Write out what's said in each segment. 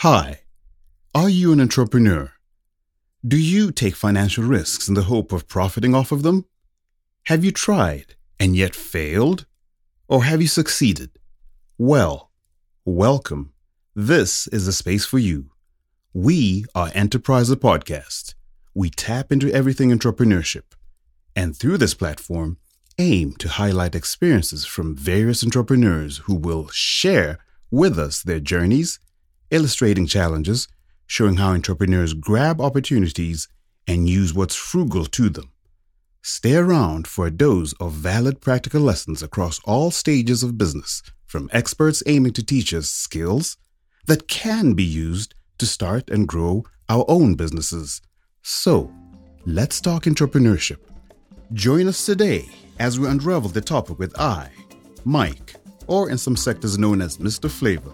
Hi, are you an entrepreneur? Do you take financial risks in the hope of profiting off of them? Have you tried and yet failed? Or have you succeeded? Well, welcome. This is the space for you. We are Enterprise Enterpriser Podcast. We tap into everything entrepreneurship. And through this platform, aim to highlight experiences from various entrepreneurs who will share with us their journeys, illustrating challenges, showing how entrepreneurs grab opportunities and use what's frugal to them. Stay around for a dose of valid practical lessons across all stages of business, from experts aiming to teach us skills that can be used to start and grow our own businesses. So, let's talk entrepreneurship. Join us today as we unravel the topic with I, Mike, or in some sectors known as Mr. Flavor.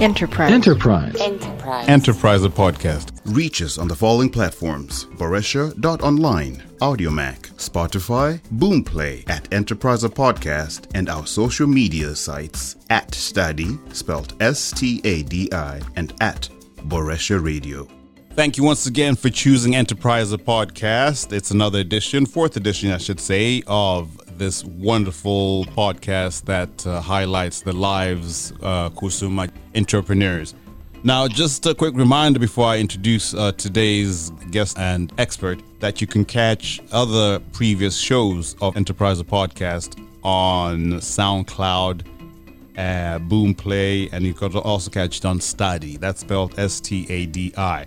Enterprise. Enterprise. Enterprise. Enterpriser Podcast. Reach us on the following platforms Boresha.online, Audiomack, Spotify, Boomplay, at Enterpriser Podcast, and our social media sites at Stadi, spelled S T A D I, and at Boresha Radio. Thank you once again for choosing Enterpriser Podcast. It's another edition, fourth edition, I should say, of this wonderful podcast that uh, highlights the lives uh, Kusuma entrepreneurs. Now, just a quick reminder before I introduce uh, today's guest and expert that you can catch other previous shows of Enterpriser Podcast on SoundCloud, uh, Boomplay, and you can also catch it on Stadi. That's spelled S T A D I.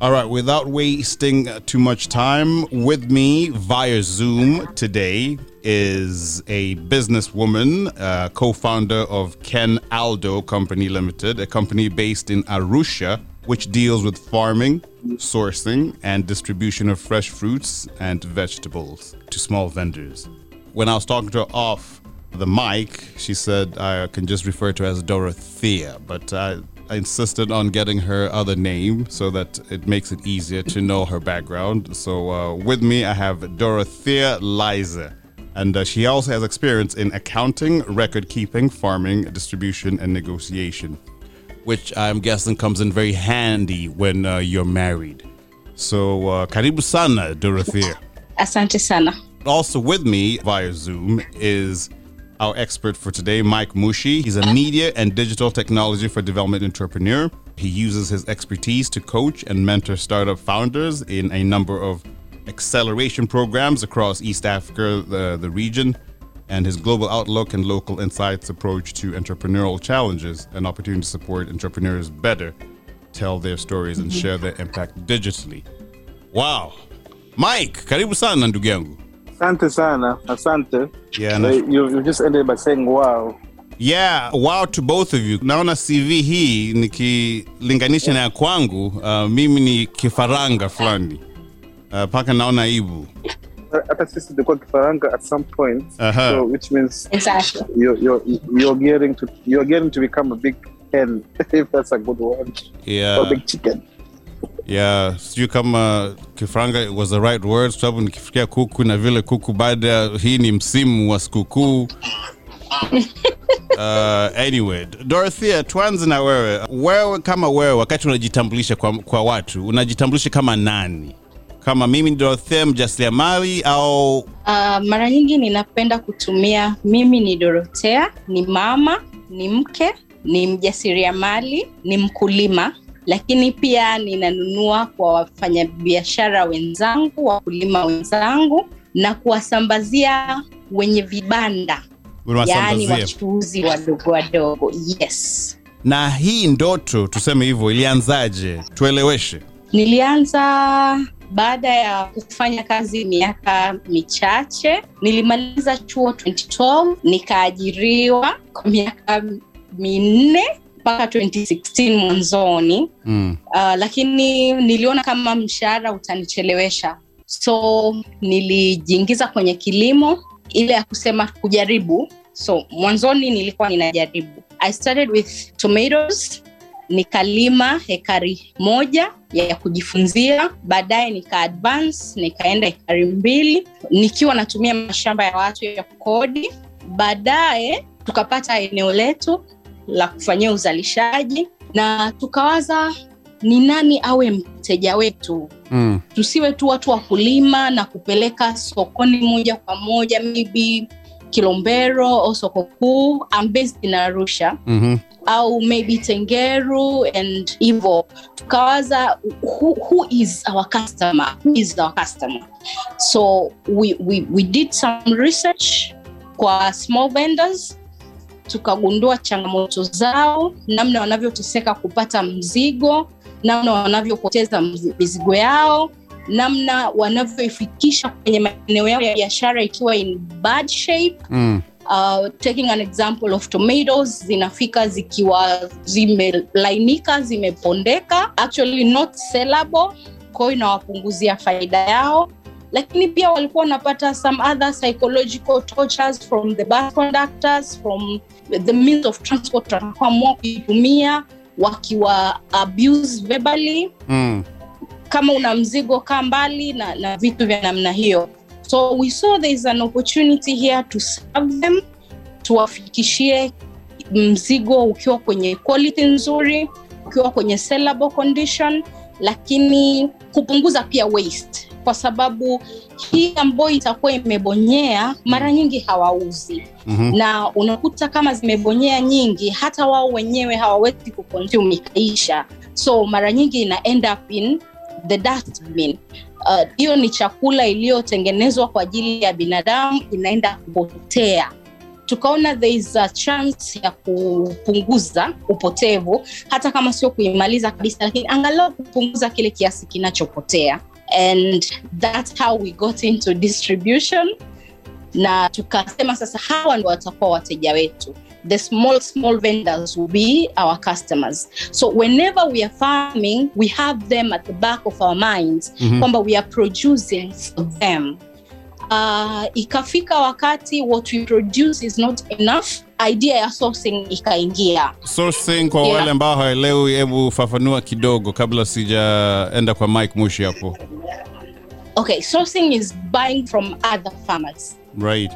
All right, without wasting too much time, with me via Zoom today is a businesswoman, uh, co founder of Ken Aldo Company Limited, a company based in Arusha, which deals with farming, sourcing, and distribution of fresh fruits and vegetables to small vendors. When I was talking to her off the mic, she said I can just refer to her as Dorothea, but I I insisted on getting her other name so that it makes it easier to know her background. So uh, with me, I have Dorothea Laizer. And uh, she also has experience in accounting, record keeping, farming, distribution, and negotiation, which I'm guessing comes in very handy when uh, you're married. So, uh, karibu sana, Dorothea. Asante sana. Also with me via Zoom is our expert for today, Mike Mushi. He's a media and digital technology for development entrepreneur. He uses his expertise to coach and mentor startup founders in a number of acceleration programs across East Africa, the, the region, and his global outlook and local insights approach to entrepreneurial challenges and opportunity to support entrepreneurs better tell their stories and mm-hmm. share their impact digitally. Wow. Mike, karibu sana ndugu yangu. Asante sana. Asante. Yeah, you, you just ended by saying wow. Yeah, wow to both of you. Naona CV hii nikilinganisha na ya kwangu, uh, mimi ni kifaranga fulani uh, naona aibu. Hata sisi tulikuwa kifaranga at some point. Aha. So which means Exactly. you're, you're, you're getting to you're getting to become a big hen, if that's a good word. Or Yeah, big chicken. Yeah, sijui kama kifaranga was the right word, sababu nikifikia kuku na vile kuku baada hii ni msimu wa sikukuu. Uh, anyway, Dorothea, tuanze na wewe. Wewe kama wewe, wakati unajitambulisha kwa, kwa watu, unajitambulisha kama nani? Kama mimi ni Dorothea mjasiriamali au Uh, mara nyingi ninapenda kutumia mimi ni Dorothea, ni mama, ni mke, ni mjasiriamali, ni mkulima, lakini pia ninanunua kwa wafanyabiashara wenzangu, wakulima wenzangu na kuwasambazia wenye vibanda, yaani wachuuzi wadogo wadogo. Yes. na hii ndoto tuseme hivyo ilianzaje tueleweshe Nilianza baada ya kufanya kazi miaka michache. Nilimaliza chuo 2012 nikaajiriwa kwa miaka minne mpaka 2016 mwanzoni. mm. Uh, lakini niliona kama mshahara utanichelewesha, so nilijiingiza kwenye kilimo ile ya kusema kujaribu. So mwanzoni nilikuwa ninajaribu. I started with tomatoes nikalima hekari moja ya kujifunzia baadaye nikaadvance nikaenda hekari mbili nikiwa natumia mashamba ya watu ya kukodi baadaye tukapata eneo letu la kufanyia uzalishaji na tukawaza ni nani awe mteja wetu. Mm. tusiwe tu watu wa kulima na kupeleka sokoni moja kwa moja maybe kilombero au soko kuu I'm based in arusha. Mhm. au maybe tengeru and hivo tukawaza who, who is our customer? Who is our customer? So we, we, we did some research kwa small vendors tukagundua changamoto zao namna wanavyoteseka kupata mzigo namna wanavyopoteza mizigo yao namna wanavyoifikisha kwenye maeneo yao ya biashara ikiwa in bad shape Mm. uh, taking an example of tomatoes zinafika zikiwa zimelainika zimepondeka actually not sellable kwao inawapunguzia faida yao lakini pia walikuwa wanapata some other psychological tortures from the bus conductors from the means of transport wanakuamua kuitumia wakiwa abuse verbally. Mm. kama una mzigo kaa mbali na, na vitu vya namna hiyo. So we saw there is an opportunity here to serve them tuwafikishie mzigo ukiwa kwenye quality nzuri ukiwa kwenye sellable condition lakini kupunguza pia waste kwa sababu hii ambayo itakuwa imebonyea mara nyingi hawauzi. Mhm. na unakuta kama zimebonyea nyingi hata wao wenyewe hawawezi kuconsume ikaisha. So mara nyingi ina end up in the dustbin. Uh, hiyo ni chakula iliyotengenezwa kwa ajili ya binadamu inaenda kupotea. Tukaona there is a chance ya kupunguza upotevu hata kama sio kuimaliza kabisa lakini angalau kupunguza kile kiasi kinachopotea and that's how we got into distribution. Na tukasema sasa hawa ndo watakuwa wateja wetu. The small small vendors will be our customers. So whenever we are farming we have them at the back of our minds Mhm. kwamba we are producing for them. Uh, ikafika wakati what we produce is not enough idea ya sourcing ikaingia. Sourcing kwa Yeah. wale ambao hawaelewi hebu fafanua kidogo kabla sijaenda kwa mike mushi hapo okay sourcing is buying from other farmers. Right.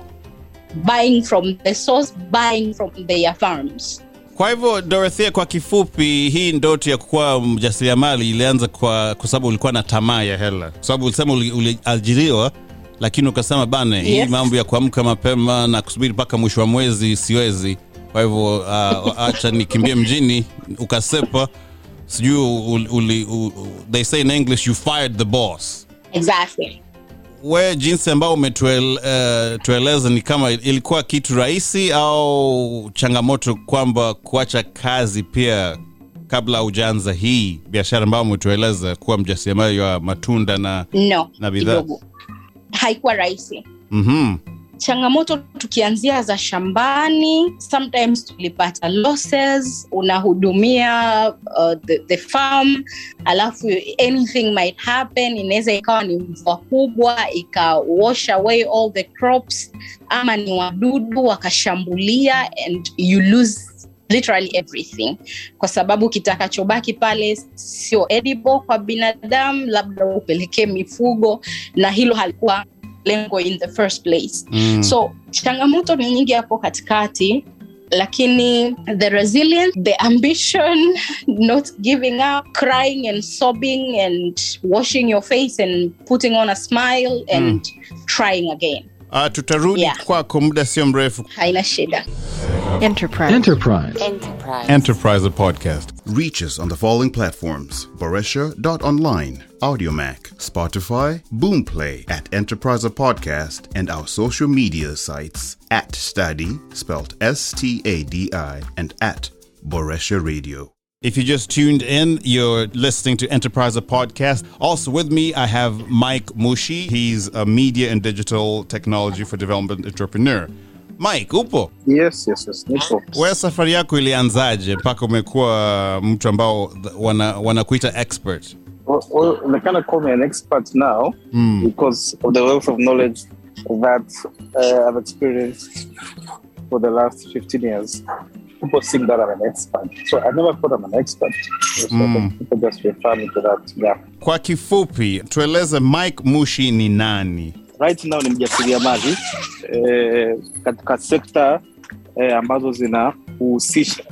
Buying from the source buying from their farms. Kwa hivyo dorothea kwa kifupi hii ndoto ya kuwa mjasiriamali ilianza kwa kwa sababu ulikuwa na tamaa ya hela. Kwa sababu ulisema uli- uliajiriwa lakini ukasema bane hii mambo ya kuamka mapema na kusubiri mpaka mwisho wa mwezi siwezi. Kwa hivyo uh, acha nikimbie mjini ukasepa. Sijui uli, uli, uli, they say in english you fired the boss exactly. We jinsi ambao umetueleza ni kama ilikuwa kitu rahisi au changamoto kwamba kuacha kazi pia kabla hujaanza hii biashara ambayo umetueleza kuwa mjasiriamali wa matunda na no Na bidhaa. haikuwa rahisi. Mm changamoto tukianzia za shambani sometimes tulipata losses unahudumia uh, the, the farm alafu anything might happen inaweza ikawa ni mvua kubwa ika wash away all the crops ama ni wadudu wakashambulia and you lose literally everything. Kwa sababu kitakachobaki pale sio edible kwa binadamu labda upelekee mifugo na hilo halikuwa lengo in the first place Mm. so changamoto ni nyingi hapo katikati lakini the resilience the ambition not giving up crying and sobbing and washing your face and putting on a smile and trying again Uh, tutarudi Yeah. kwako muda sio mrefu haina shida Enterprise. Enterprise. Enterprise. enterprise podcast Reach us on the following platforms Boresha.online, Audiomack, Spotify, Boomplay at Enterprise Podcast, and our social media sites at Stadi, spelled S T A D I, and at Boresha Radio. If you just tuned in, you're listening to Enterprise Podcast. Also with me, I have Mike Mushi. He's a media and digital technology for development entrepreneur. Mike, upo? Yes, yes, yes. Nipo. Wewe safari yako ilianzaje mpaka umekuwa mtu ambao wanakuita wana expert? Well, well, they kind of call me an expert now because of the wealth of knowledge that uh, I've experienced for the last 15 years. People think that I'm an expert. So I never thought I'm an expert. So people just refer me to that. Yeah. Kwa kifupi, tueleze Mike Mushi ni nani? Right now ni mjasiriamali eh, katika sekta eh, ambazo zinahusisha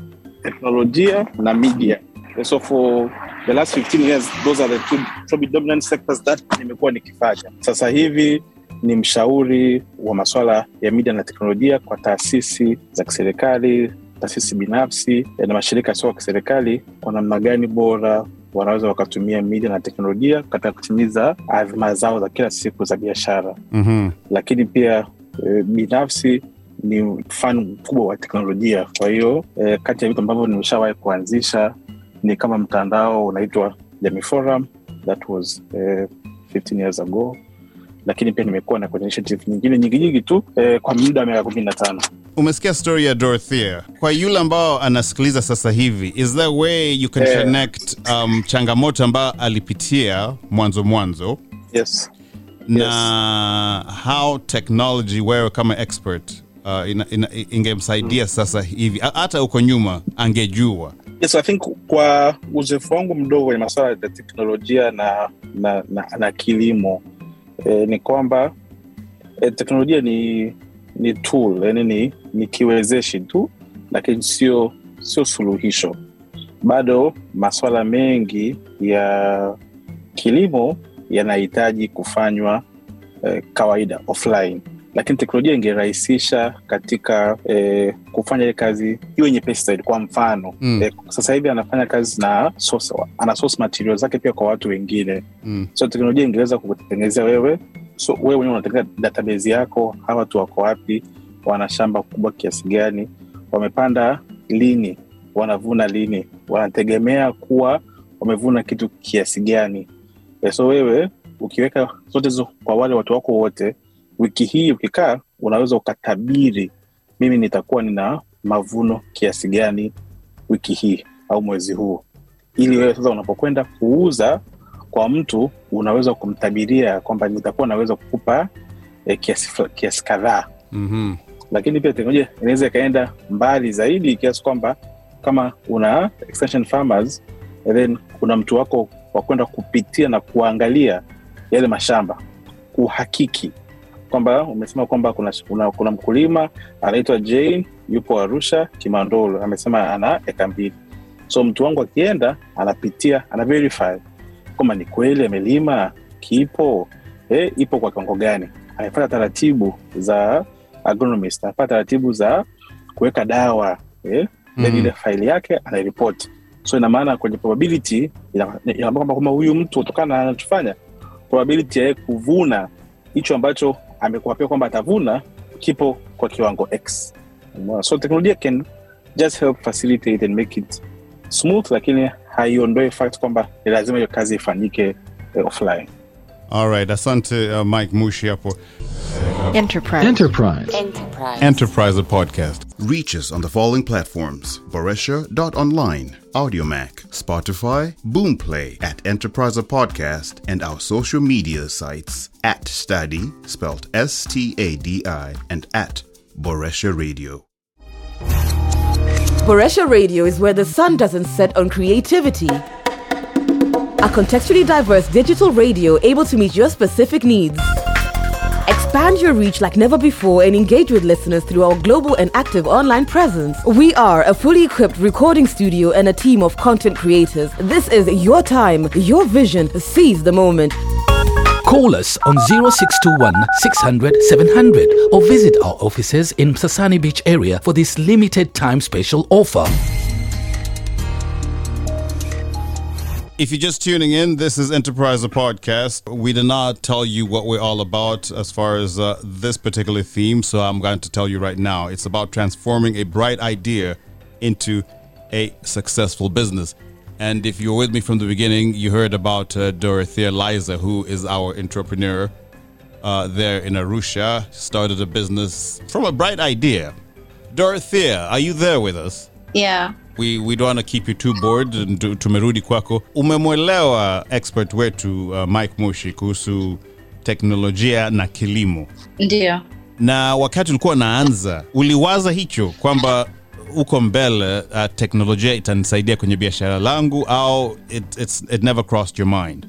teknolojia na media. So for the last 15 years those are the two dominant sectors that nimekuwa nikifanya. Sasa hivi ni mshauri wa maswala ya media na teknolojia kwa taasisi za kiserikali taasisi binafsi na mashirika yasio ya kiserikali kwa namna gani bora wanaweza wakatumia media na teknolojia katika kutimiza adhima zao za kila siku za biashara. Mm-hmm. lakini pia e, binafsi ni fan mkubwa wa teknolojia. Kwa hiyo e, kati ya vitu ambavyo nimeshawahi kuanzisha ni kama mtandao unaitwa Jamii Forum. That was e, 15 years ago. Lakini pia nimekuwa na kwenye initiative nyingine nyingi nyingi tu e, kwa muda wa miaka kumi na tano umesikia story ya dorothea? Kwa yule ambao anasikiliza sasa hivi is there way you can yeah, connect um, changamoto ambayo alipitia mwanzo mwanzo? Yes. Na how technology wewe kama expert uh, ingemsaidia sasa hivi. Hata huko nyuma angejua. Yes i think kwa uzoefu wangu mdogo kwenye masuala ya teknolojia na na, na, na kilimo eh, ni kwamba eh, teknolojia ni ni tool yani ni, ni kiwezeshi tu lakini sio sio suluhisho bado maswala mengi ya kilimo yanahitaji kufanywa eh, kawaida offline lakini teknolojia ingerahisisha katika eh, kufanya ile kazi iwe nyepesi zaidi kwa mfano Mm. eh, sasa hivi anafanya kazi na source, ana source material zake pia kwa watu wengine mm. so teknolojia ingeweza kukutengenezea wewe so wewe mwenyewe unatengeneza database yako hawa watu wako wapi wana shamba kubwa kiasi gani wamepanda lini wanavuna lini wanategemea kuwa wamevuna kitu kiasi gani. Eh, so wewe ukiweka zote hizo kwa wale watu wako wote wiki hii ukikaa unaweza ukatabiri mimi nitakuwa nina mavuno kiasi gani wiki hii au mwezi huu. Ili wewe sasa unapokwenda kuuza kwa mtu unaweza kumtabiria kwamba nitakuwa naweza kukupa eh, kiasi, kiasi kadhaa. Mm-hmm. lakini pia teknolojia inaweza ikaenda mbali zaidi kiasi kwamba kama una extension farmers and then kuna mtu wako wa kwenda kupitia na kuangalia yale mashamba kuhakiki kwamba umesema kwamba kuna, kuna, kuna mkulima anaitwa Jane yupo Arusha Kimandolo amesema ana eka mbili. So mtu wangu akienda anapitia ana verify kwamba ni kweli amelima kipo eh, ipo kwa kiwango gani? Amepata taratibu za agronomist anapata taratibu za kuweka dawa eh, then Mhm. ile faili yake anairipoti. So ina maana kwenye probability ina- inaambia kwamba huyu mtu kutokana na anachofanya probability ya yeye kuvuna hicho ambacho amekuapia kwamba atavuna kipo kwa kiwango x. So teknolojia can just help facilitate and make it smooth lakini haiondoi fact kwamba ni lazima hiyo kazi ifanyike eh, offline alright asante uh, mike mushi hapo Enterprise. Enterprise. Enterprise. enterpriser podcast Reach us on the following platforms Boresha.online, Audiomack, Spotify, Boomplay, at Enterpriser Podcast, and our social media sites at Stadi, spelled S T A D I, and at Boresha Radio. Boresha Radio is where the sun doesn't set on creativity. A contextually diverse digital radio able to meet your specific needs. Expand your reach like never before and engage with listeners through our global and active online presence. We are a fully equipped recording studio and a team of content creators. This is your time, your vision. Seize the moment. Call us on 0621 600 700 or visit our offices in Sasani Beach area for this limited time special offer. If you're just tuning in, this is Enterpriser podcast. We did not tell you what we're all about as far as uh, this particular theme, so I'm going to tell you right now. It's about transforming a bright idea into a successful business. And if you're with me from the beginning, you heard about uh, Dorothea Liza, who is our entrepreneur uh, there in Arusha. Started a business from a bright idea. Dorothea, are you there with us? yeah we, we don't want to keep you too bored and tumerudi kwako umemwelewa expert wetu uh, mike mushi kuhusu teknolojia na kilimo ndio na wakati ulikuwa naanza uliwaza hicho kwamba uko mbele uh, teknolojia itanisaidia kwenye biashara langu au it, it's, it never crossed your mind?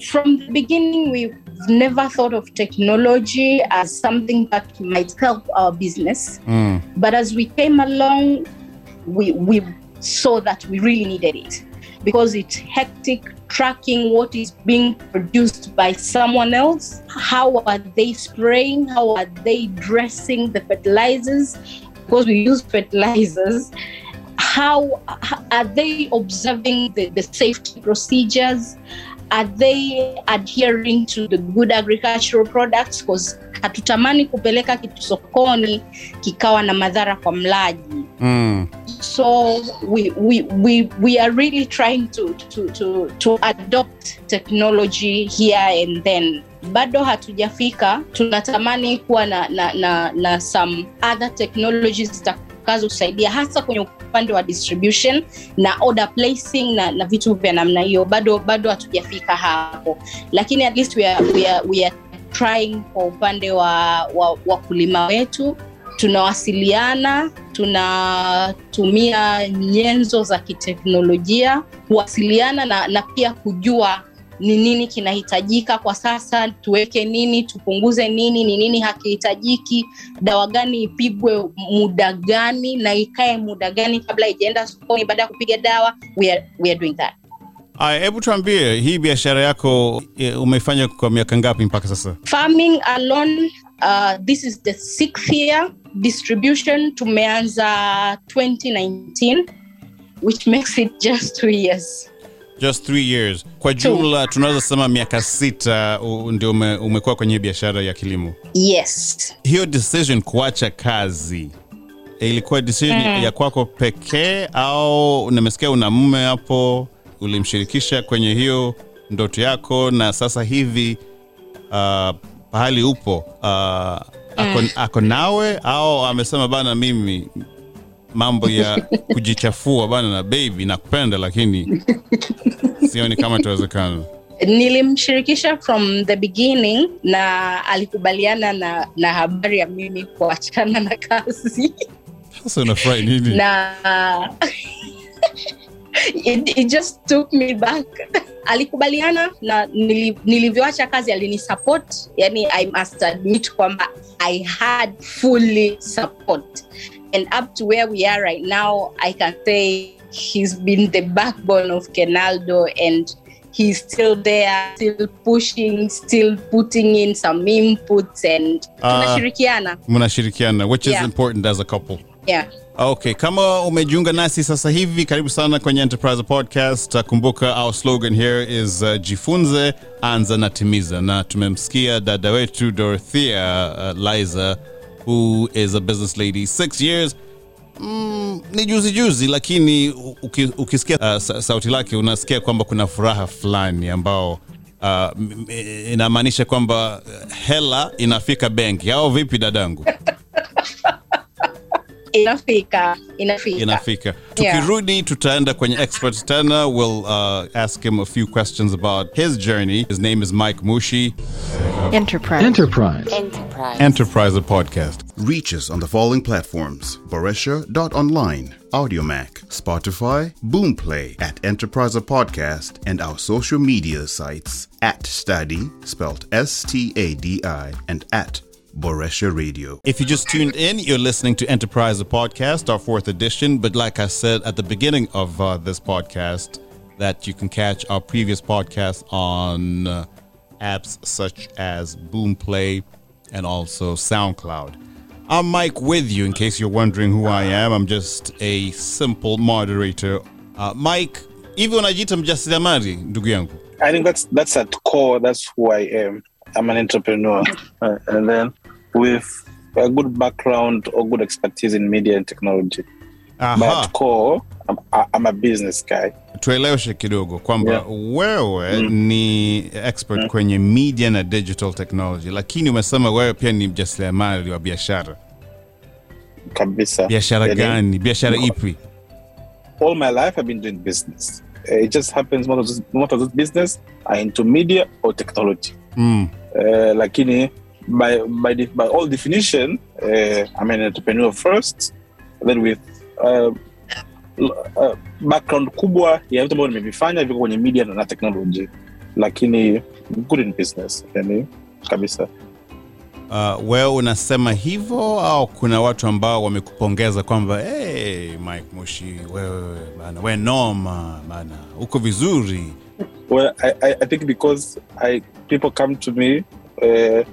From the beginning we've never thought of technology as something that might help our business. Mm. but as we came along we we saw that we really needed it. Because it's hectic tracking what is being produced by someone else. How are they spraying? How are they dressing the fertilizers because we use fertilizers how are they observing the, the safety procedures? Are they adhering to the good agricultural products? Because hatutamani kupeleka kitu sokoni kikawa na madhara kwa mlaji. Mm. so we, we, we, we are really trying to, to, to, to adopt technology here and then bado hatujafika tunatamani kuwa na, na, na, na some other technologies zitakazosaidia hasa kwenye upande wa distribution na order placing na, na vitu vya namna hiyo. Bado bado hatujafika hapo. Lakini at least we are, we are, we are trying kwa upande wa wa wakulima wetu. Tunawasiliana tunatumia nyenzo za kiteknolojia kuwasiliana na, na pia kujua ni nini kinahitajika kwa sasa tuweke nini tupunguze nini ni nini hakihitajiki dawa gani ipigwe muda gani na ikae muda gani kabla ijaenda sokoni baada ya kupiga dawa we are, we are doing that. Aya, hebu tuambie hii biashara yako eh, umeifanya kwa miaka ngapi mpaka sasa? farming alone uh, this is the sixth year. Distribution tumeanza 2019 which makes it just two years Just three years. Kwa jumla tunaweza sema miaka sita ndio ume, umekuwa kwenye biashara ya kilimo. yes Hiyo decision kuacha kazi ilikuwa decision ya kwako pekee au nimesikia una mume hapo, ulimshirikisha kwenye hiyo ndoto yako na sasa hivi uh, pahali upo uh, ako, ako nawe au amesema bana, mimi mambo ya kujichafua bana na baby nakupenda, lakini sioni kama itawezekana. nilimshirikisha from the beginning na alikubaliana na, na habari ya mimi kuachana na kazi Sasa unafurahi nini? na it, it just took me back alikubaliana na nili- nilivyoacha kazi alinisupport yani i must admit kwamba i had fully support and up to where we are right now i can say he's been the backbone of kenaldo and he's still there still pushing still putting in some inputs and tunashirikiana Mnashirikiana, which is Yeah. important as a couple. yeah Okay, kama umejiunga nasi sasa hivi, karibu sana kwenye Enterprise Podcast. Uh, Kumbuka our slogan here is uh, jifunze, anza na timiza, na tumemsikia dada wetu Dorothea uh, Laizer who is a business lady six years Mm, ni juzi juzi lakini uki, ukisikia uh, sauti lake unasikia kwamba kuna furaha fulani ambao uh, inamaanisha kwamba uh, hela inafika benki au vipi dadangu? inafika inafika inafika Yeah. tukirudi tutaenda kwenye expert tena. We'll uh, ask him a few questions about his journey. His name is mike mushi. Enterprise. Enterprise. enterprise. Enterpriser podcast. Reach us on the following platforms. Boresha.online, Audiomack, Spotify, Boomplay at Enterpriser Podcast, and our social media sites at Stadi, spelled S T A D I, and at Boresha Radio. if you just tuned in you're listening to enterpriser podcast our fourth edition but like i said at the beginning of uh, this podcast that you can catch our previous podcast on uh, apps such as boomplay and also soundcloud I'm Mike with you in case you're wondering who I am. I'm just a simple moderator. Uh, Mike, hivi unajiita mjasiriamali ndugu yangu? I think that's that's at core. That's who I am. I'm an entrepreneur, uh, and then with a good background or good expertise in media and technology. Aha, but core, I'm, I'm a business guy. tueleweshe kidogo kwamba Yeah. wewe ni expert kwenye media na digital technology, lakini umesema wewe pia ni mjasiriamali wa biashara. Kabisa. Biashara gani? Biashara ipi? All my life, I've been doing business. Uh, it just happens most of this, most of this business are into media or technology. Mm. Uh, lakini by by de- by all definition, uh, I'm an entrepreneur first, then with uh, uh, background kubwa ya vitu ambavyo nimevifanya viko kwenye media na, na technology, lakini good in business, yani kabisa. Uh, wewe unasema hivyo au kuna watu ambao wamekupongeza kwamba hey, Mike Mushi wewe bana, we noma bana, uko vizuri? Well, I, I, I think because I people come to me uh,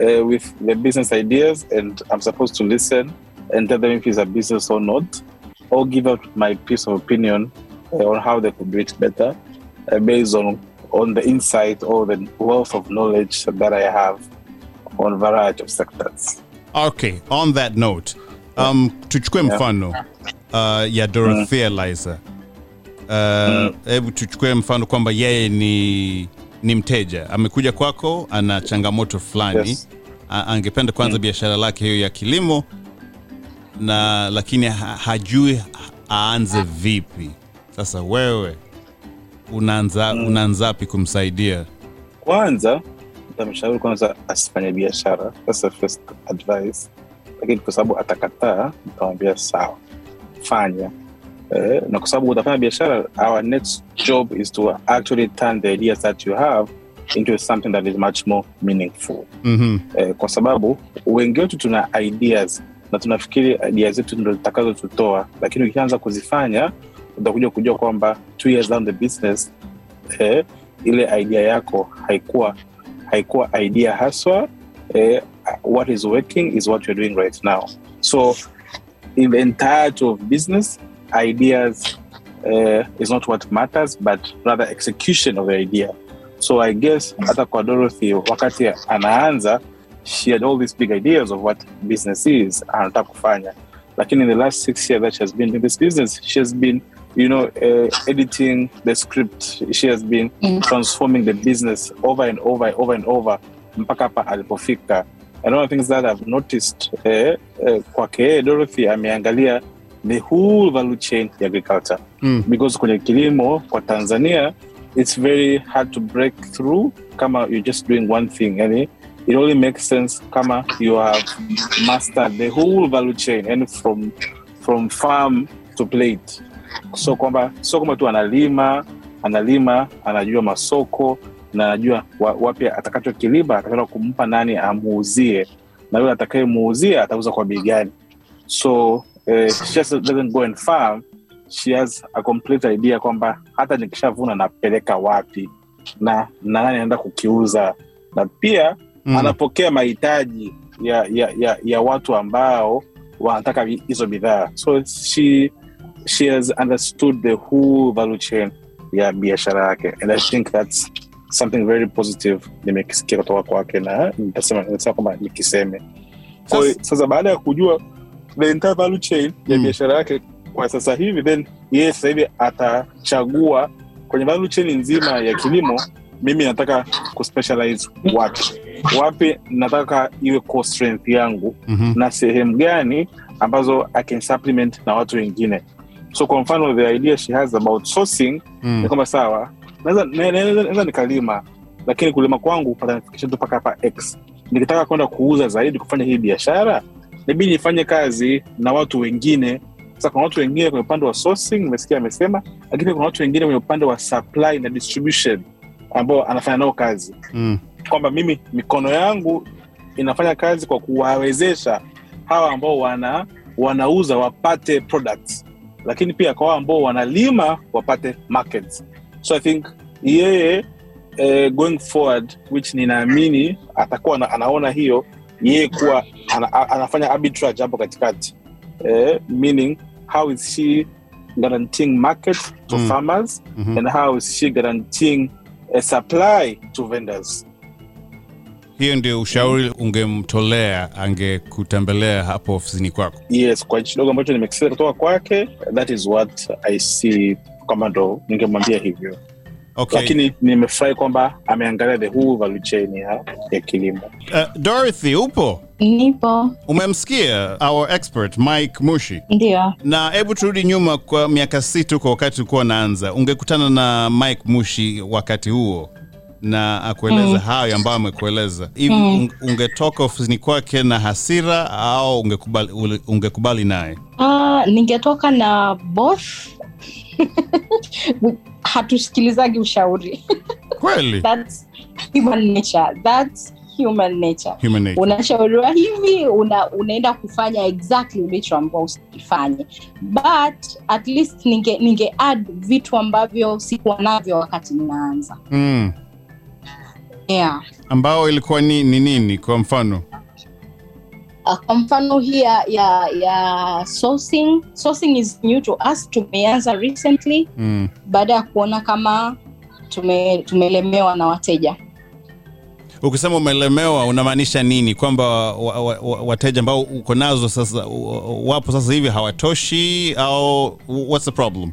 uh, with their business ideas, and I'm supposed to listen and tell them if it's a business or not, or give out my piece of opinion uh, on how they could do it better, uh, based on on the insight or the wealth of knowledge that I have on a variety of sectors. Okay, on that note, um, tuchukue mfano uh, ya Dorothea Laizer. Uh, Hebu tuchukue mfano kwamba yeye ni ni mteja. Amekuja kwako, ana changamoto fulani. Yes. Angependa angependa kuanza biashara lake hiyo ya kilimo na lakini ha, hajui aanze vipi. Sasa wewe unaanza unaanzapi kumsaidia? kwanza nitamshauri kwanza asifanye biashara. That's the first advice. Lakini kwa sababu atakataa nitamwambia sawa. Fanya eh, na kwa sababu utafanya biashara our next job is to actually turn the ideas that you have into something that is much more meaningful Mhm. eh, kwa sababu wengi wetu tuna ideas na tunafikiri idea zetu ndo zitakazotutoa lakini ukianza kuzifanya utakuja kujua kwamba two years down the business eh, ile idea yako haikuwa haikuwa idea haswa eh, what is working is what you're doing right now so in the entirety of business ideas uh, is not what matters but rather execution of the idea. So i guess hata kwa dorothy wakati anaanza she had all these big ideas of what business is anataka kufanya. Lakini in the last six years that she has been in this business she has been you know uh, editing the script. She has been Mm. transforming the business over and over over and over mpaka hapa alipofika. And one of the things that i've noticed uh, uh, kwake dorothy ameangalia the whole value chain ya agriculture. Mm. because kwenye kilimo kwa tanzania it's very hard to break through kama you're just doing one thing. Yani it only makes sense kama you have mastered the whole value chain yani from from farm to plate. So kwamba sio kwamba tu analima analima anajua masoko na anajua wapya wapi atakachokilima atakaenda kumpa nani amuuzie. Na yule atakayemuuzia atauza kwa bei gani. So eh, she just doesn't go and farm. She has a complete idea kwamba hata nikishavuna napeleka wapi na na nani anaenda kukiuza. Na pia Mm. anapokea mahitaji ya, ya, ya, ya watu ambao wanataka hizo bidhaa. So she, she has understood the whole value chain ya biashara yake. And i think that's something very positive nimekisikia kutoka kwake na nitasema nitasema kwamba nikiseme. Sasa baada ya kujua the entire value chain ya Mm. biashara yake kwa sasa hivi then yeye sasa hivi atachagua kwenye value chain nzima ya kilimo mimi nataka kuspecialize wapi wapi nataka iwe core strength yangu Mhm. na sehemu gani ambazo I can supplement na watu wengine so kwa mfano the idea she has about sourcing Mm. ni kwamba sawa naweza na- na- naweza- naweza nikalima lakini kulima kwangu patanifikisha tu mpaka hapa x nikitaka kwenda kuuza zaidi kufanya hii biashara nabidi nifanye kazi na watu wengine. Sasa kuna watu wengine kwenye upande wa sourcing nimesikia amesema lakini kuna watu wengine kwenye upande wa supply na distribution ambao anafanya nao kazi. Mm. kwamba mimi mikono yangu inafanya kazi kwa kuwawezesha hawa ambao wana wanauza wapate products. Lakini pia kwa ambao wanalima wapate markets. So i think yeye eh, going forward which ninaamini atakuwa ana, anaona hiyo yeye kuwa ana, anafanya arbitrage hapo katikati. Eh, meaning how is she guaranteeing market to Mm. farmers? Mhm. and how is she guaranteeing a supply to vendors? Hiyo ndio ushauri ungemtolea angekutembelea hapo ofisini kwako. Yes kwa hichi dogo ambacho nimekisia kutoka kwake that is what i see kama ndo ningemwambia hivyo okay. lakini nimefurahi kwamba ameangalia the whole value chain ya, ya kilimo. Uh, dorothy upo? Nipo. Umemsikia our expert mike mushi? Ndio. Na hebu turudi nyuma kwa miaka sita huko wakati ulikuwa unaanza. Ungekutana na mike mushi wakati huo na akueleza Mm. hayo ambayo amekueleza. Hivi Mm. ungetoka ofisini kwake na hasira au ungekubali, ungekubali naye? Uh, ningetoka na both. Hatusikilizagi ushauri. Kweli? That's human nature. That's human nature. Human nature. unashauriwa hivi una, unaenda kufanya exactly ulichoambao usikifanye but at least ninge, ninge add vitu ambavyo sikuwa navyo wakati ninaanza. Mm. Yeah. ambao ilikuwa ni ni nini kwa mfano Uh, kwa mfano hii ya, ya, ya sourcing. Sourcing is new to us tumeanza recently mm. baada ya kuona kama tume, tumelemewa na wateja ukisema umelemewa unamaanisha nini kwamba wa, wa, wa, wateja ambao uko nazo sasa wapo sasa hivi hawatoshi au what's the problem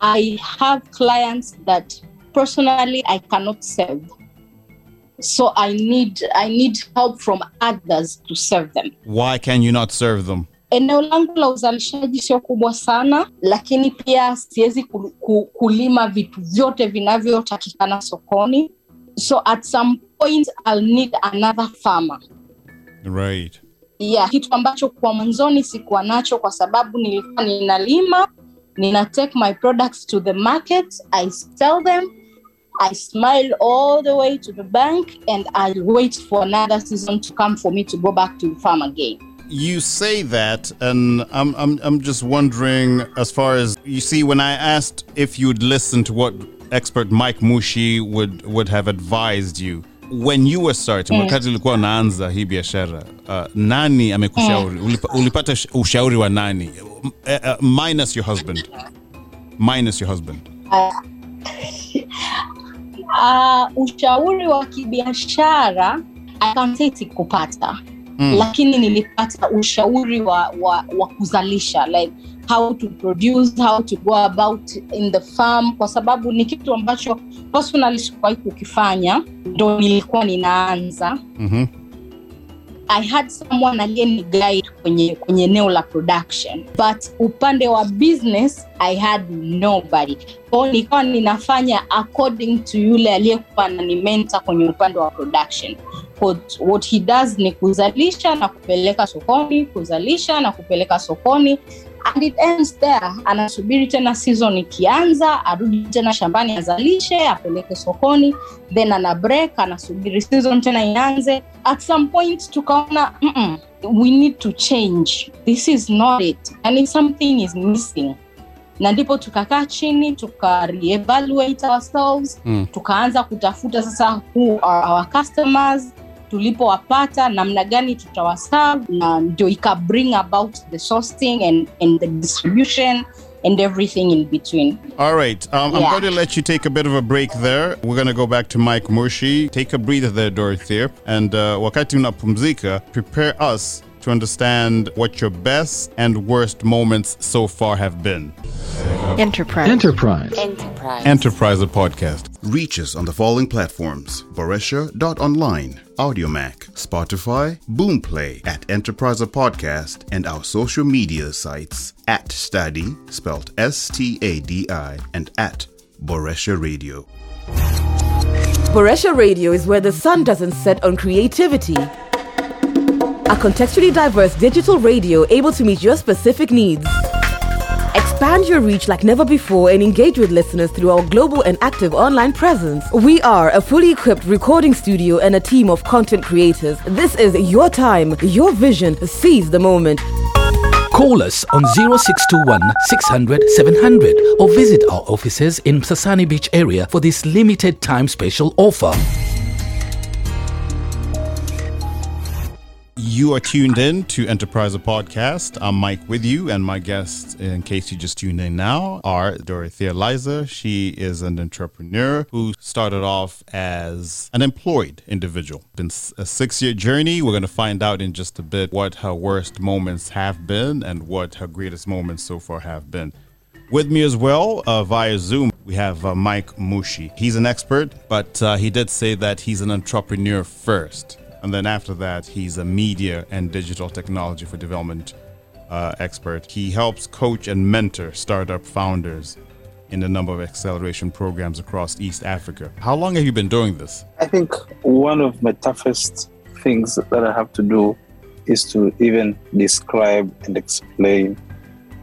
I have clients that personally I cannot serve. So I need I need help from others to serve them. why can you not serve them Eneo langu la uzalishaji sio kubwa sana, lakini pia siwezi ku, ku, kulima vitu vyote vinavyotakikana sokoni. So at some point I'll need another farmer. right yeah, kitu ambacho kwa mwanzoni sikuwa nacho kwa sababu nilikuwa ninalima nina take my products to the market i sell them i smile all the way to the bank and i wait for another season to come for me to go back to the farm again. You say that and I'm, I'm i'm just wondering as far as you see when i asked if you'd listen to what expert mike mushi would would have advised you when you were starting wakati ulikuwa unaanza hii biashara uh, nani amekushauri? Ulipa, ulipata sh- ushauri wa nani? Uh, uh, minus your husband. Minus your husband. Uh, ushauri wa kibiashara I kupata mm. lakini nilipata ushauri wa, wa, wa kuzalisha like how to produce how to go about in the farm kwa sababu ni kitu ambacho personally sikuwahi kukifanya ndo nilikuwa ninaanza mm-hmm. I had someone aliyeni guide kwenye kwenye eneo la production. But upande wa business I had nobody. Kwao nikawa ninafanya according to yule aliyekuwa ananimenta kwenye upande wa production. What, what he does ni kuzalisha na kupeleka sokoni kuzalisha na kupeleka sokoni and it ends there. Anasubiri tena season ikianza arudi tena shambani azalishe apeleke sokoni then ana break anasubiri season tena ianze. At some point tukaona "Mm-mm, we need to change. This is not it. Yani something is missing. Na ndipo tukakaa chini tuka reevaluate ourselves Mm. tukaanza kutafuta sasa who are our customers tulipowapata namna gani tutawaserve na ndio ika bring about the sourcing and, and the distribution and everything in between All right. Um, I'm going to let you take a bit of a break there. We're going to go back to Mike Mushi. Take a breather there, Dorothea. And uh, wakati unapumzika, prepare us to understand what your best and worst moments so far have been. Enterprise. Enterprise. Enterprise Enterprise, a podcast. Reach us on the following platforms Boresha.online, Audiomack, Spotify, Boomplay at Enterpriser Podcast, and our social media sites at Stadi, spelled S T A D I, and at Boresha Radio. Boresha Radio is where the sun doesn't set on creativity. A contextually diverse digital radio able to meet your specific needs. Expand your reach like never before and engage with listeners through our global and active online presence. We are a fully equipped recording studio and a team of content creators. This is your time, your vision. Seize the moment. Call us on 0621 600 700 or visit our offices in Sasani Beach area for this limited time special offer. You are tuned in to Enterpriser Podcast. I'm Mike with you, and my guests, in case you just tuned in now, are Dorothea Laizer. She is an entrepreneur who started off as an employed individual. Been a six year journey. We're going to find out in just a bit what her worst moments have been and what her greatest moments so far have been. With me as well uh, via Zoom, we have uh, Mike Mushi. He's an expert, but uh, he did say that he's an entrepreneur first. And then after that, he's a media and digital technology for development uh, expert. He helps coach and mentor startup founders in a number of acceleration programs across East Africa. How long have you been doing this? I think one of my toughest things that I have to do is to even describe and explain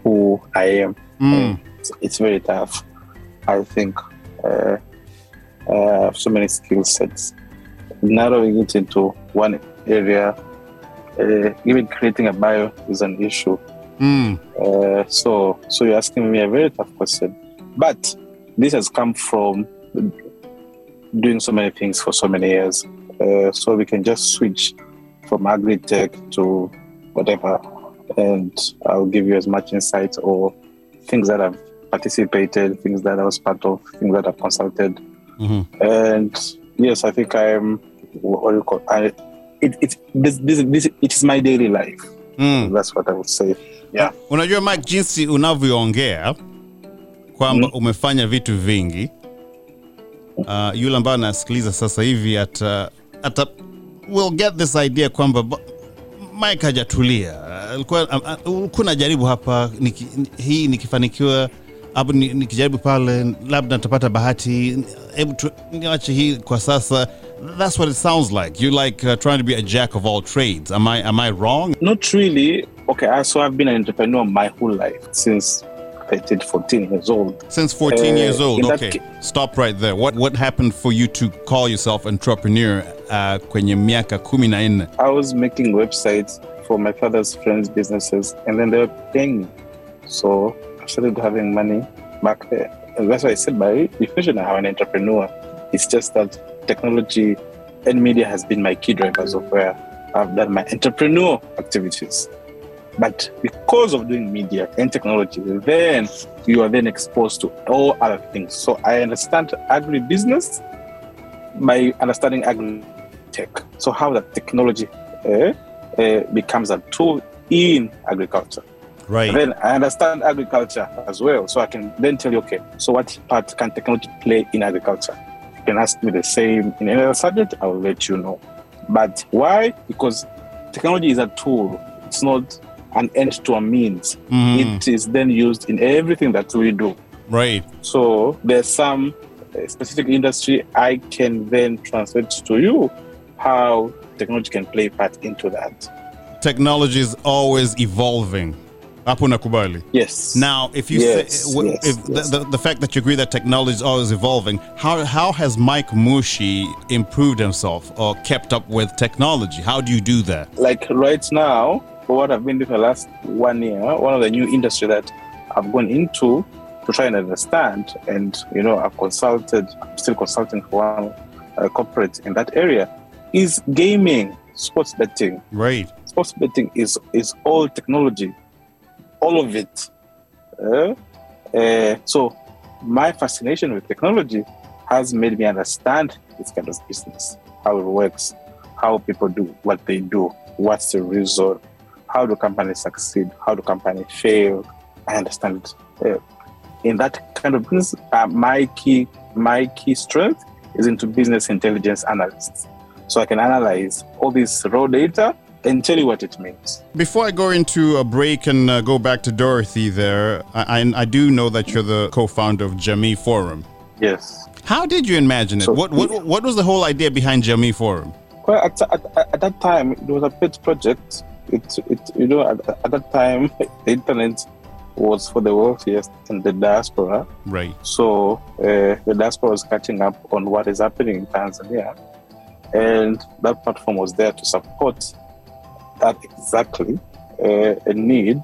who I am. Mm. It's, very tough. I think uh, uh, I have so many skill sets narrowing it into one area, uh, even creating a bio is an issue. Mm. Uh, so, so you're asking me a very tough question, but this has come from doing so many things for so many years. Uh, so we can just switch from agri-tech to whatever, and I'll give you as much insight or things that I've participated, things that I was part of, things that I've consulted, Mm-hmm. and yes, I think I'm. What do you call? I, it, it, this, this, this, it is my daily life. Mm. That's what I would say. Yeah. Unajua Mike, jinsi unavyoongea kwamba umefanya vitu vingi uh, yule ambaye anasikiliza sasa hivi ata, ata will get this idea kwamba ba- Mike hajatulia. Alikuwa uh, uh, unajaribu hapa niki, hii nikifanikiwa hapo ni- nikijaribu pale labda nitapata bahati hebu niache hii kwa sasa that's what it sounds like you're like uh, trying to be a jack of all trades am i am i wrong Not really. Okay, so I've been an entrepreneur my whole life since 13, 14 years old. Since 14 Uh, years old. Okay. ca- Stop right there. What what happened for you to call yourself entrepreneur uh, kwenye miaka kumi na nne? I was making websites for my father's friends' businesses, and then they were paying me. So started having money back there. And that's why I said, by definition, I'm an entrepreneur. It's just that technology and media has been my key drivers of where I've done my entrepreneur activities. But because of doing media and technology, then you are then exposed to all other things. So I understand agribusiness by understanding agri tech. So how that technology uh, uh, becomes a tool in agriculture. Right. Then I understand agriculture as well. So I can then tell you, okay, so what part can technology play in agriculture? You can ask me the same in any other subject, I will let you know. But why? Because technology is a tool, it's not an end to a means. Mhm. It is then used in everything that we do. Right. So there's some uh, specific industry I can then translate to you how technology can play part into that. Technology is always evolving. Hapo nakubali. Yes. Now, if you Yes, say, w- yes, if yes. The, the, the fact that you agree that technology is always evolving, how, how has Mike Mushi improved himself or kept up with technology? How do you do that? like right now, for what I've been doing for the last one year, one of the new industry that I've gone into to try and understand, and you know, I've consulted, I'm still consulting for one uh, corporate in that area, is gaming, sports betting. Right. sports betting is is all technology, all of it. Uh, uh, so my fascination with technology has made me understand this kind of business, how it works, how people do what they do, what's the result, how do companies succeed, how do companies fail. I understand. Uh, in that kind of business, uh, my key my key strength is into business intelligence analysts. So I can analyze all this raw data and tell you what it means. Before I go into a break and uh, go back to Dorothea, I, I, I do know that you're the co-founder of Jamii Forum. Yes. How did you imagine it? So- what, what, what was the whole idea behind Jamii Forum? Well, at, at, at that time, it was a pet project. It, it you know, at, at that time, the internet was for the wealthiest and the diaspora. Right. So uh, the diaspora was catching up on what is happening in Tanzania, and that platform was there to support that exactly uh, a need.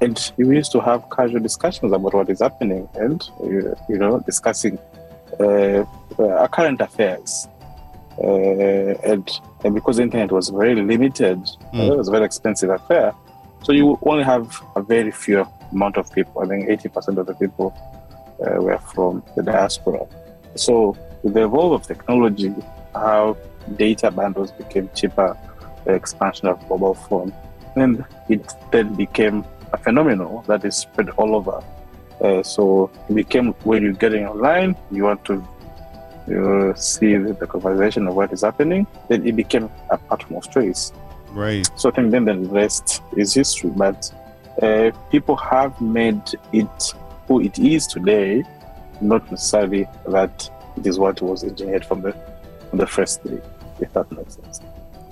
And we used to have casual discussions about what is happening, and uh, you know, discussing uh, uh, current affairs. Uh, and and because the internet was very limited, Mm. it was a very expensive affair. So you only have a very few amount of people. I think eighty percent of the people uh, were from the diaspora. So with the evolve of technology, how data bundles became cheaper, expansion of mobile phone, and it then became a phenomenon that is spread all over. Uh, so it became when you're getting online, you want to you see the, conversation of what is happening, then it became a platform of choice. Right. So I think then the rest is history. But uh, people have made it who it is today, not necessarily that it is what was engineered from the from the first day, if that makes sense.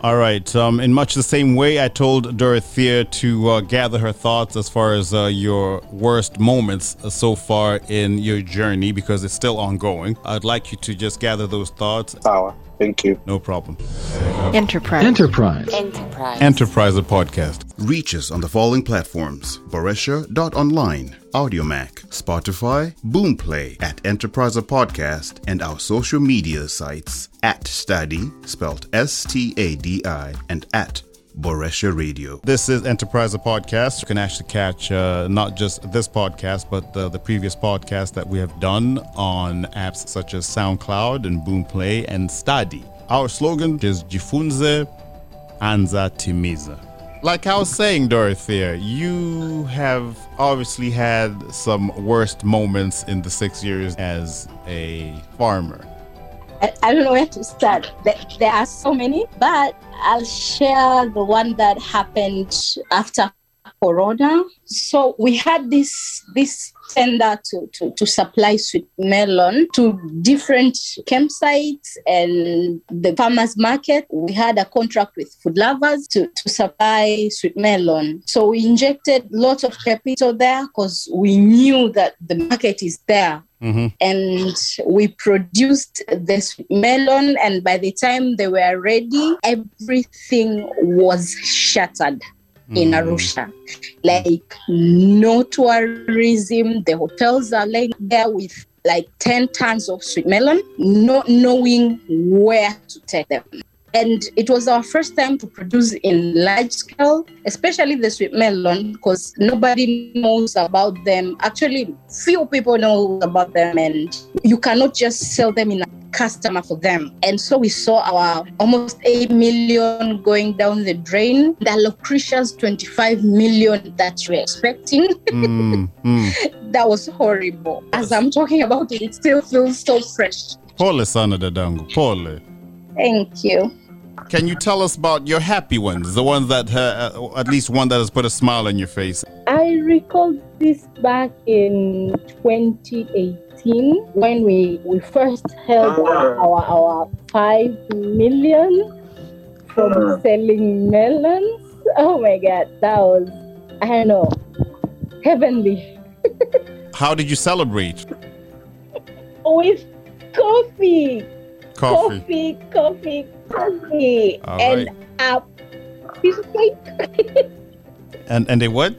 All right. Um, in much the same way, I told Dorothea to uh, gather her thoughts as far as uh, your worst moments uh, so far in your journey because it's still ongoing. I'd like you to just gather those thoughts. Power. Thank you. No problem. Enterprise. Enterprise. Enterprise. Enterpriser podcast. Reach us on the following platforms Boresha.online, Audiomack, Spotify, Boomplay, at Enterpriser Podcast, and our social media sites at Stadi, spelled S T A D I, and at Boresha Radio. This is Enterpriser podcast. You can actually catch uh, not just this podcast, but the, the previous podcast that we have done on apps such as SoundCloud and Boomplay and Stadi. Our slogan is Jifunze Anza Timiza. Like I was saying, Dorothea, you have obviously had some worst moments in the six years as a farmer. I, I don't know where to start. There, are so many, but I'll share the one that happened after Corona. So we had this this tender to, to, to supply sweet melon to different campsites and the farmers market. We had a contract with food lovers to, to supply sweet melon. So we injected lots of capital there because we knew that the market is there. Mm-hmm. And we produced this melon, and by the time they were ready, everything was shattered in Arusha. Like no tourism, the hotels are laying there with like 10 tons of sweet melon, not knowing where to take them. And it was our first time to produce in large scale, especially the sweet melon, because nobody knows about them. Actually, few people know about them, and you cannot just sell them in a customer for them. And so we saw our almost 8 million going down the drain, the Lucretia's 25 million that we're expecting. Mm, mm. that was horrible. As I'm talking about it, it still feels so fresh. Pole sana dadangu, pole. Thank you. Can you tell us about your happy ones, the ones that, uh, uh, at least one that has put a smile on your face? I recall this back in 2018 when we, we first held our, our, our 5 million from selling melons. Oh my god, that was, I don't know, heavenly. How did you celebrate? With coffee, Coffee. coffee, coffee, All and a piece of cake. And and they what?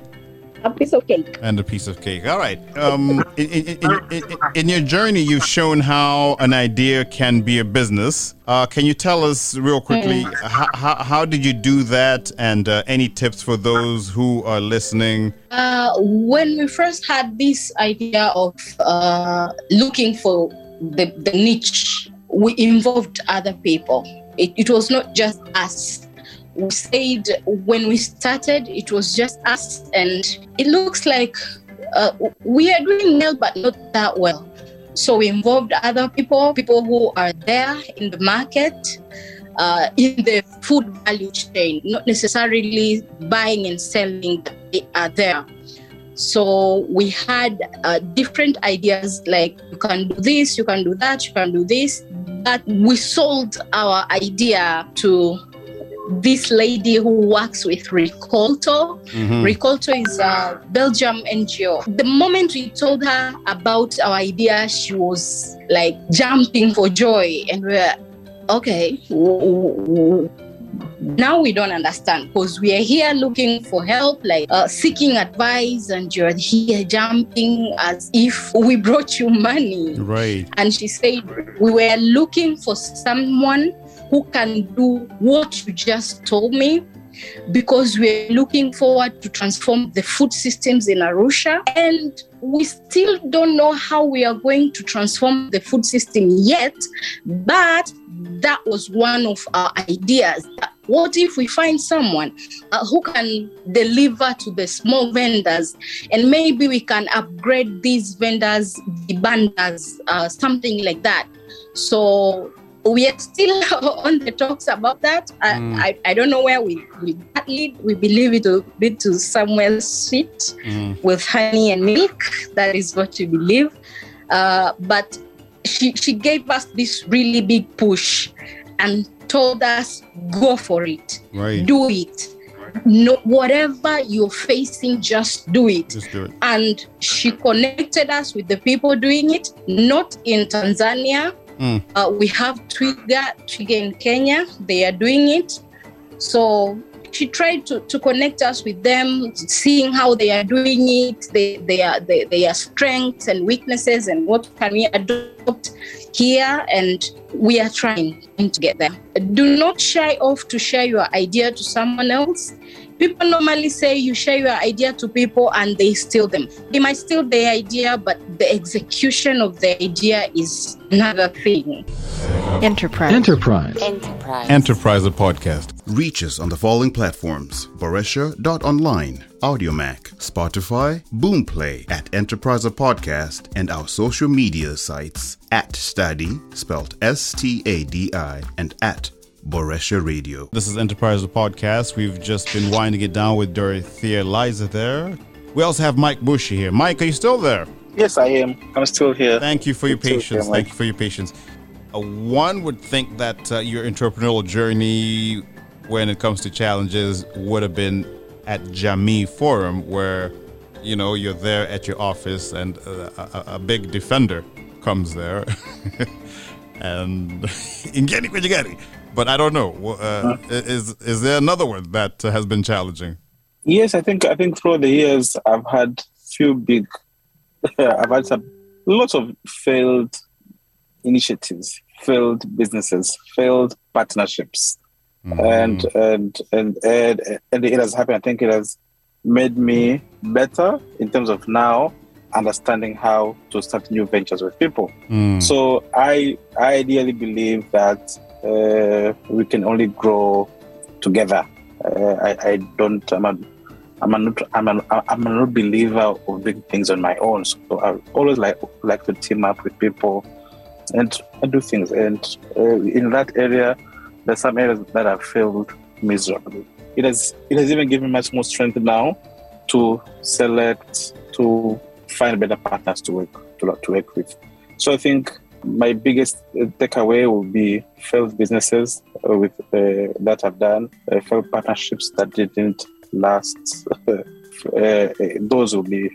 a piece of cake. And a piece of cake. All right. Um, in, in, in, in, your journey, you've shown how an idea can be a business. Uh, can you tell us real quickly how, how, how did you do that, and uh, any tips for those who are listening? Uh, when we first had this idea of uh, looking for the, the niche, we involved other people. It, it was not just us. We said when we started, it was just us, and it looks like uh, we are doing well, but not that well. So we involved other people, people who are there in the market, uh, in the food value chain, not necessarily buying and selling, they are there. So we had uh, different ideas like you can do this, you can do that, you can do this. But we sold our idea to this lady who works with Rikolto. Mhm. Rikolto is a Belgium NGO. The moment we told her about our idea, she was like jumping for joy, and we were okay. w- w- Now we don't understand because we are here looking for help, like uh, seeking advice, and you're here jumping as if we brought you money. Right. And she said, We were looking for someone who can do what you just told me because we're looking forward to transform the food systems in Arusha. And we still don't know how we are going to transform the food system yet, but that was one of our ideas. What if we find someone uh, who can deliver to the small vendors and maybe we can upgrade these vendors, the uh, something like that? So we are still on the talks about that. I, Mm. I, I don't know where we will that lead. We believe it will lead to somewhere sweet Mm. with honey and milk. That is what we believe. Uh, but she she gave us this really big push and told us go for it, Right. do it. No, whatever you're facing, just do it Just do it. and she connected us with the people doing it not in tanzania Mm. Uh, we have Twiga, Twiga in Kenya. They are doing it. So she tried to, to connect us with them, seeing how they are doing it, they, they are, they, their strengths and weaknesses, and what can we adopt here. And we are trying to get there. Do not shy off to share your idea to someone else people normally say you share your idea to people and they steal them. They might steal the idea, but the execution of the idea is another thing. Enterprise. Enterprise. Enterprise. Enterprise, a podcast. Reach us on the following platforms Boresha.online, Audiomack, Spotify, Boomplay at Enterpriser Podcast, and our social media sites at Stadi, spelled S T A D I, and at Boresha Radio. This is Enterpriser Podcast. We've just been winding it down with Dorothea Laizer there. We also have Mike Mushi here. Mike, are you still there? Yes, I am. I'm still here. Thank you for your patience. Here, Thank you for your patience. Uh, one would think that uh, your entrepreneurial journey, when it comes to challenges, would have been at Jamii Forum, where you know you're there at your office and uh, a, a, big defender comes there and ingeni gari but I don't know. Uh, is is there another one that has been challenging? Yes, I think I think through the years I've had few big. I've had some lots of failed initiatives, failed businesses, failed partnerships. And, and and and and it has happened. I think it has made me better in terms of now understanding how to start new ventures with people. Mm. So I I ideally believe that uh, we can only grow together. Uh, I, I, don't. I'm a, I'm a not. I'm a, I'm a not believer of big things on my own. So I always like like to team up with people and, and do things. And uh, in that area, there's some areas that have failed miserably. It has it has even given much more strength now to select to find better partners to work to, to work with. So I think my biggest takeaway will be failed businesses uh, with uh, that I've done, uh, failed partnerships that didn't last. Uh, those will be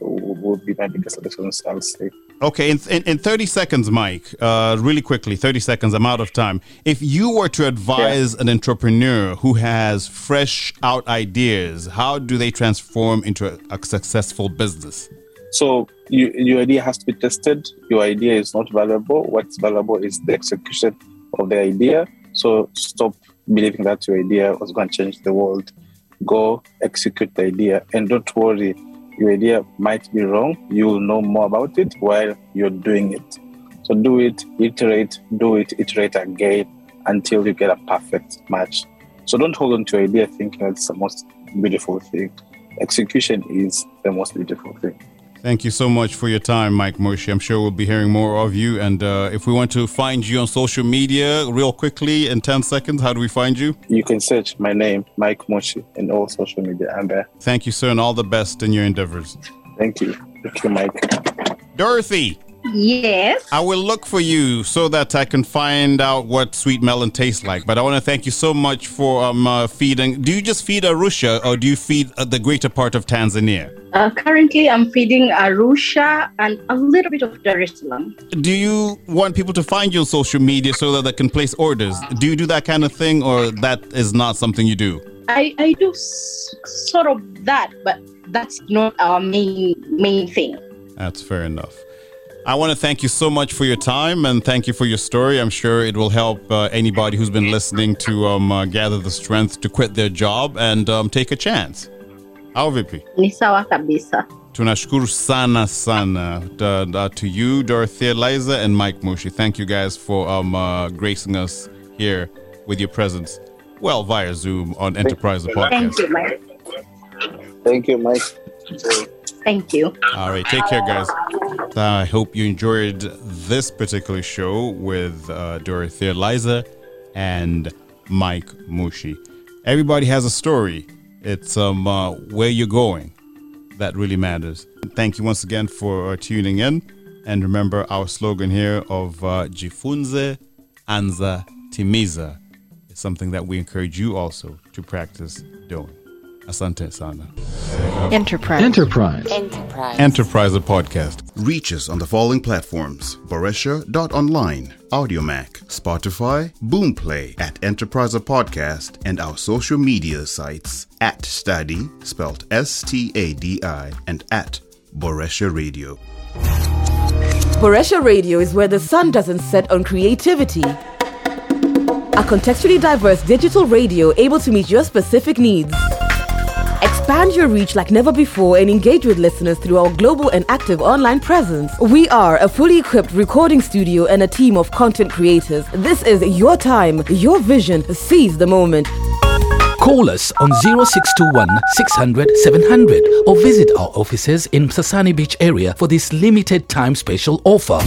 will be my biggest lessons. I'll say. Okay, in, in, in 30 seconds, Mike, uh, really quickly, 30 seconds, I'm out of time. If you were to advise yeah. an entrepreneur who has fresh out ideas, how do they transform into a, a successful business? So you, your idea has to be tested. Your idea is not valuable. What's valuable is the execution of the idea. So stop believing that your idea was going to change the world. Go execute the idea and don't worry. Your idea might be wrong. You will know more about it while you're doing it. So do it, iterate, do it, iterate again until you get a perfect match. So don't hold on to your idea thinking it's the most beautiful thing. Execution is the most beautiful thing. Thank you so much for your time, Mike Mushi. I'm sure we'll be hearing more of you. And uh, if we want to find you on social media, real quickly, in 10 seconds, how do we find you? You can search my name, Mike Mushi, in all social media. I'm there. Thank you, sir, and all the best in your endeavors. Thank you. Thank you, Mike. Dorothy. Yes. I will look for you so that I can find out what sweet melon tastes like. But I want to thank you so much for um, uh, feeding. Do you just feed Arusha or do you feed uh, the greater part of Tanzania? Uh, currently, I'm feeding Arusha and a little bit of Dar es Salaam. Do you want people to find you on social media so that they can place orders? Do you do that kind of thing or that is not something you do? I, I do s- sort of that, but that's not our main main thing. That's fair enough. I want to thank you so much for your time and thank you for your story. I'm sure it will help uh, anybody who's been listening to um, uh, gather the strength to quit their job and um, take a chance. Au vipi? Ni sawa kabisa. Tunashukuru sana sana to, to you, Dorothea Laizer, and Mike Mushi. Thank you guys for um, uh, gracing us here with your presence. Well, via Zoom on Enterpriser Podcast. Thank you, Mike. Thank you, Mike. Thank you. All right. Take care, guys. I hope you enjoyed this particular show with uh, Dorothea Laizer and Mike Mushi. Everybody has a story. It's um, uh, where you're going that really matters. Thank you once again for uh, tuning in. And remember our slogan here of uh, Jifunze Anza Timiza is something that we encourage you also to practice doing. Asante sana. Enterprise. Enterprise. Enterprise Enterpriser podcast. Reach us on the following platforms Boresha.online, Audiomack, Spotify, Boomplay, at Enterpriser Podcast, and our social media sites at Stadi, spelled S T A D I, and at Boresha Radio. Boresha Radio is where the sun doesn't set on creativity. A contextually diverse digital radio able to meet your specific needs. Expand your reach like never before and engage with listeners through our global and active online presence. We are a fully equipped recording studio and a team of content creators. This is your time, your vision. Seize the moment. Call us on 0621 600 700 or visit our offices in Sasani Beach area for this limited time special offer.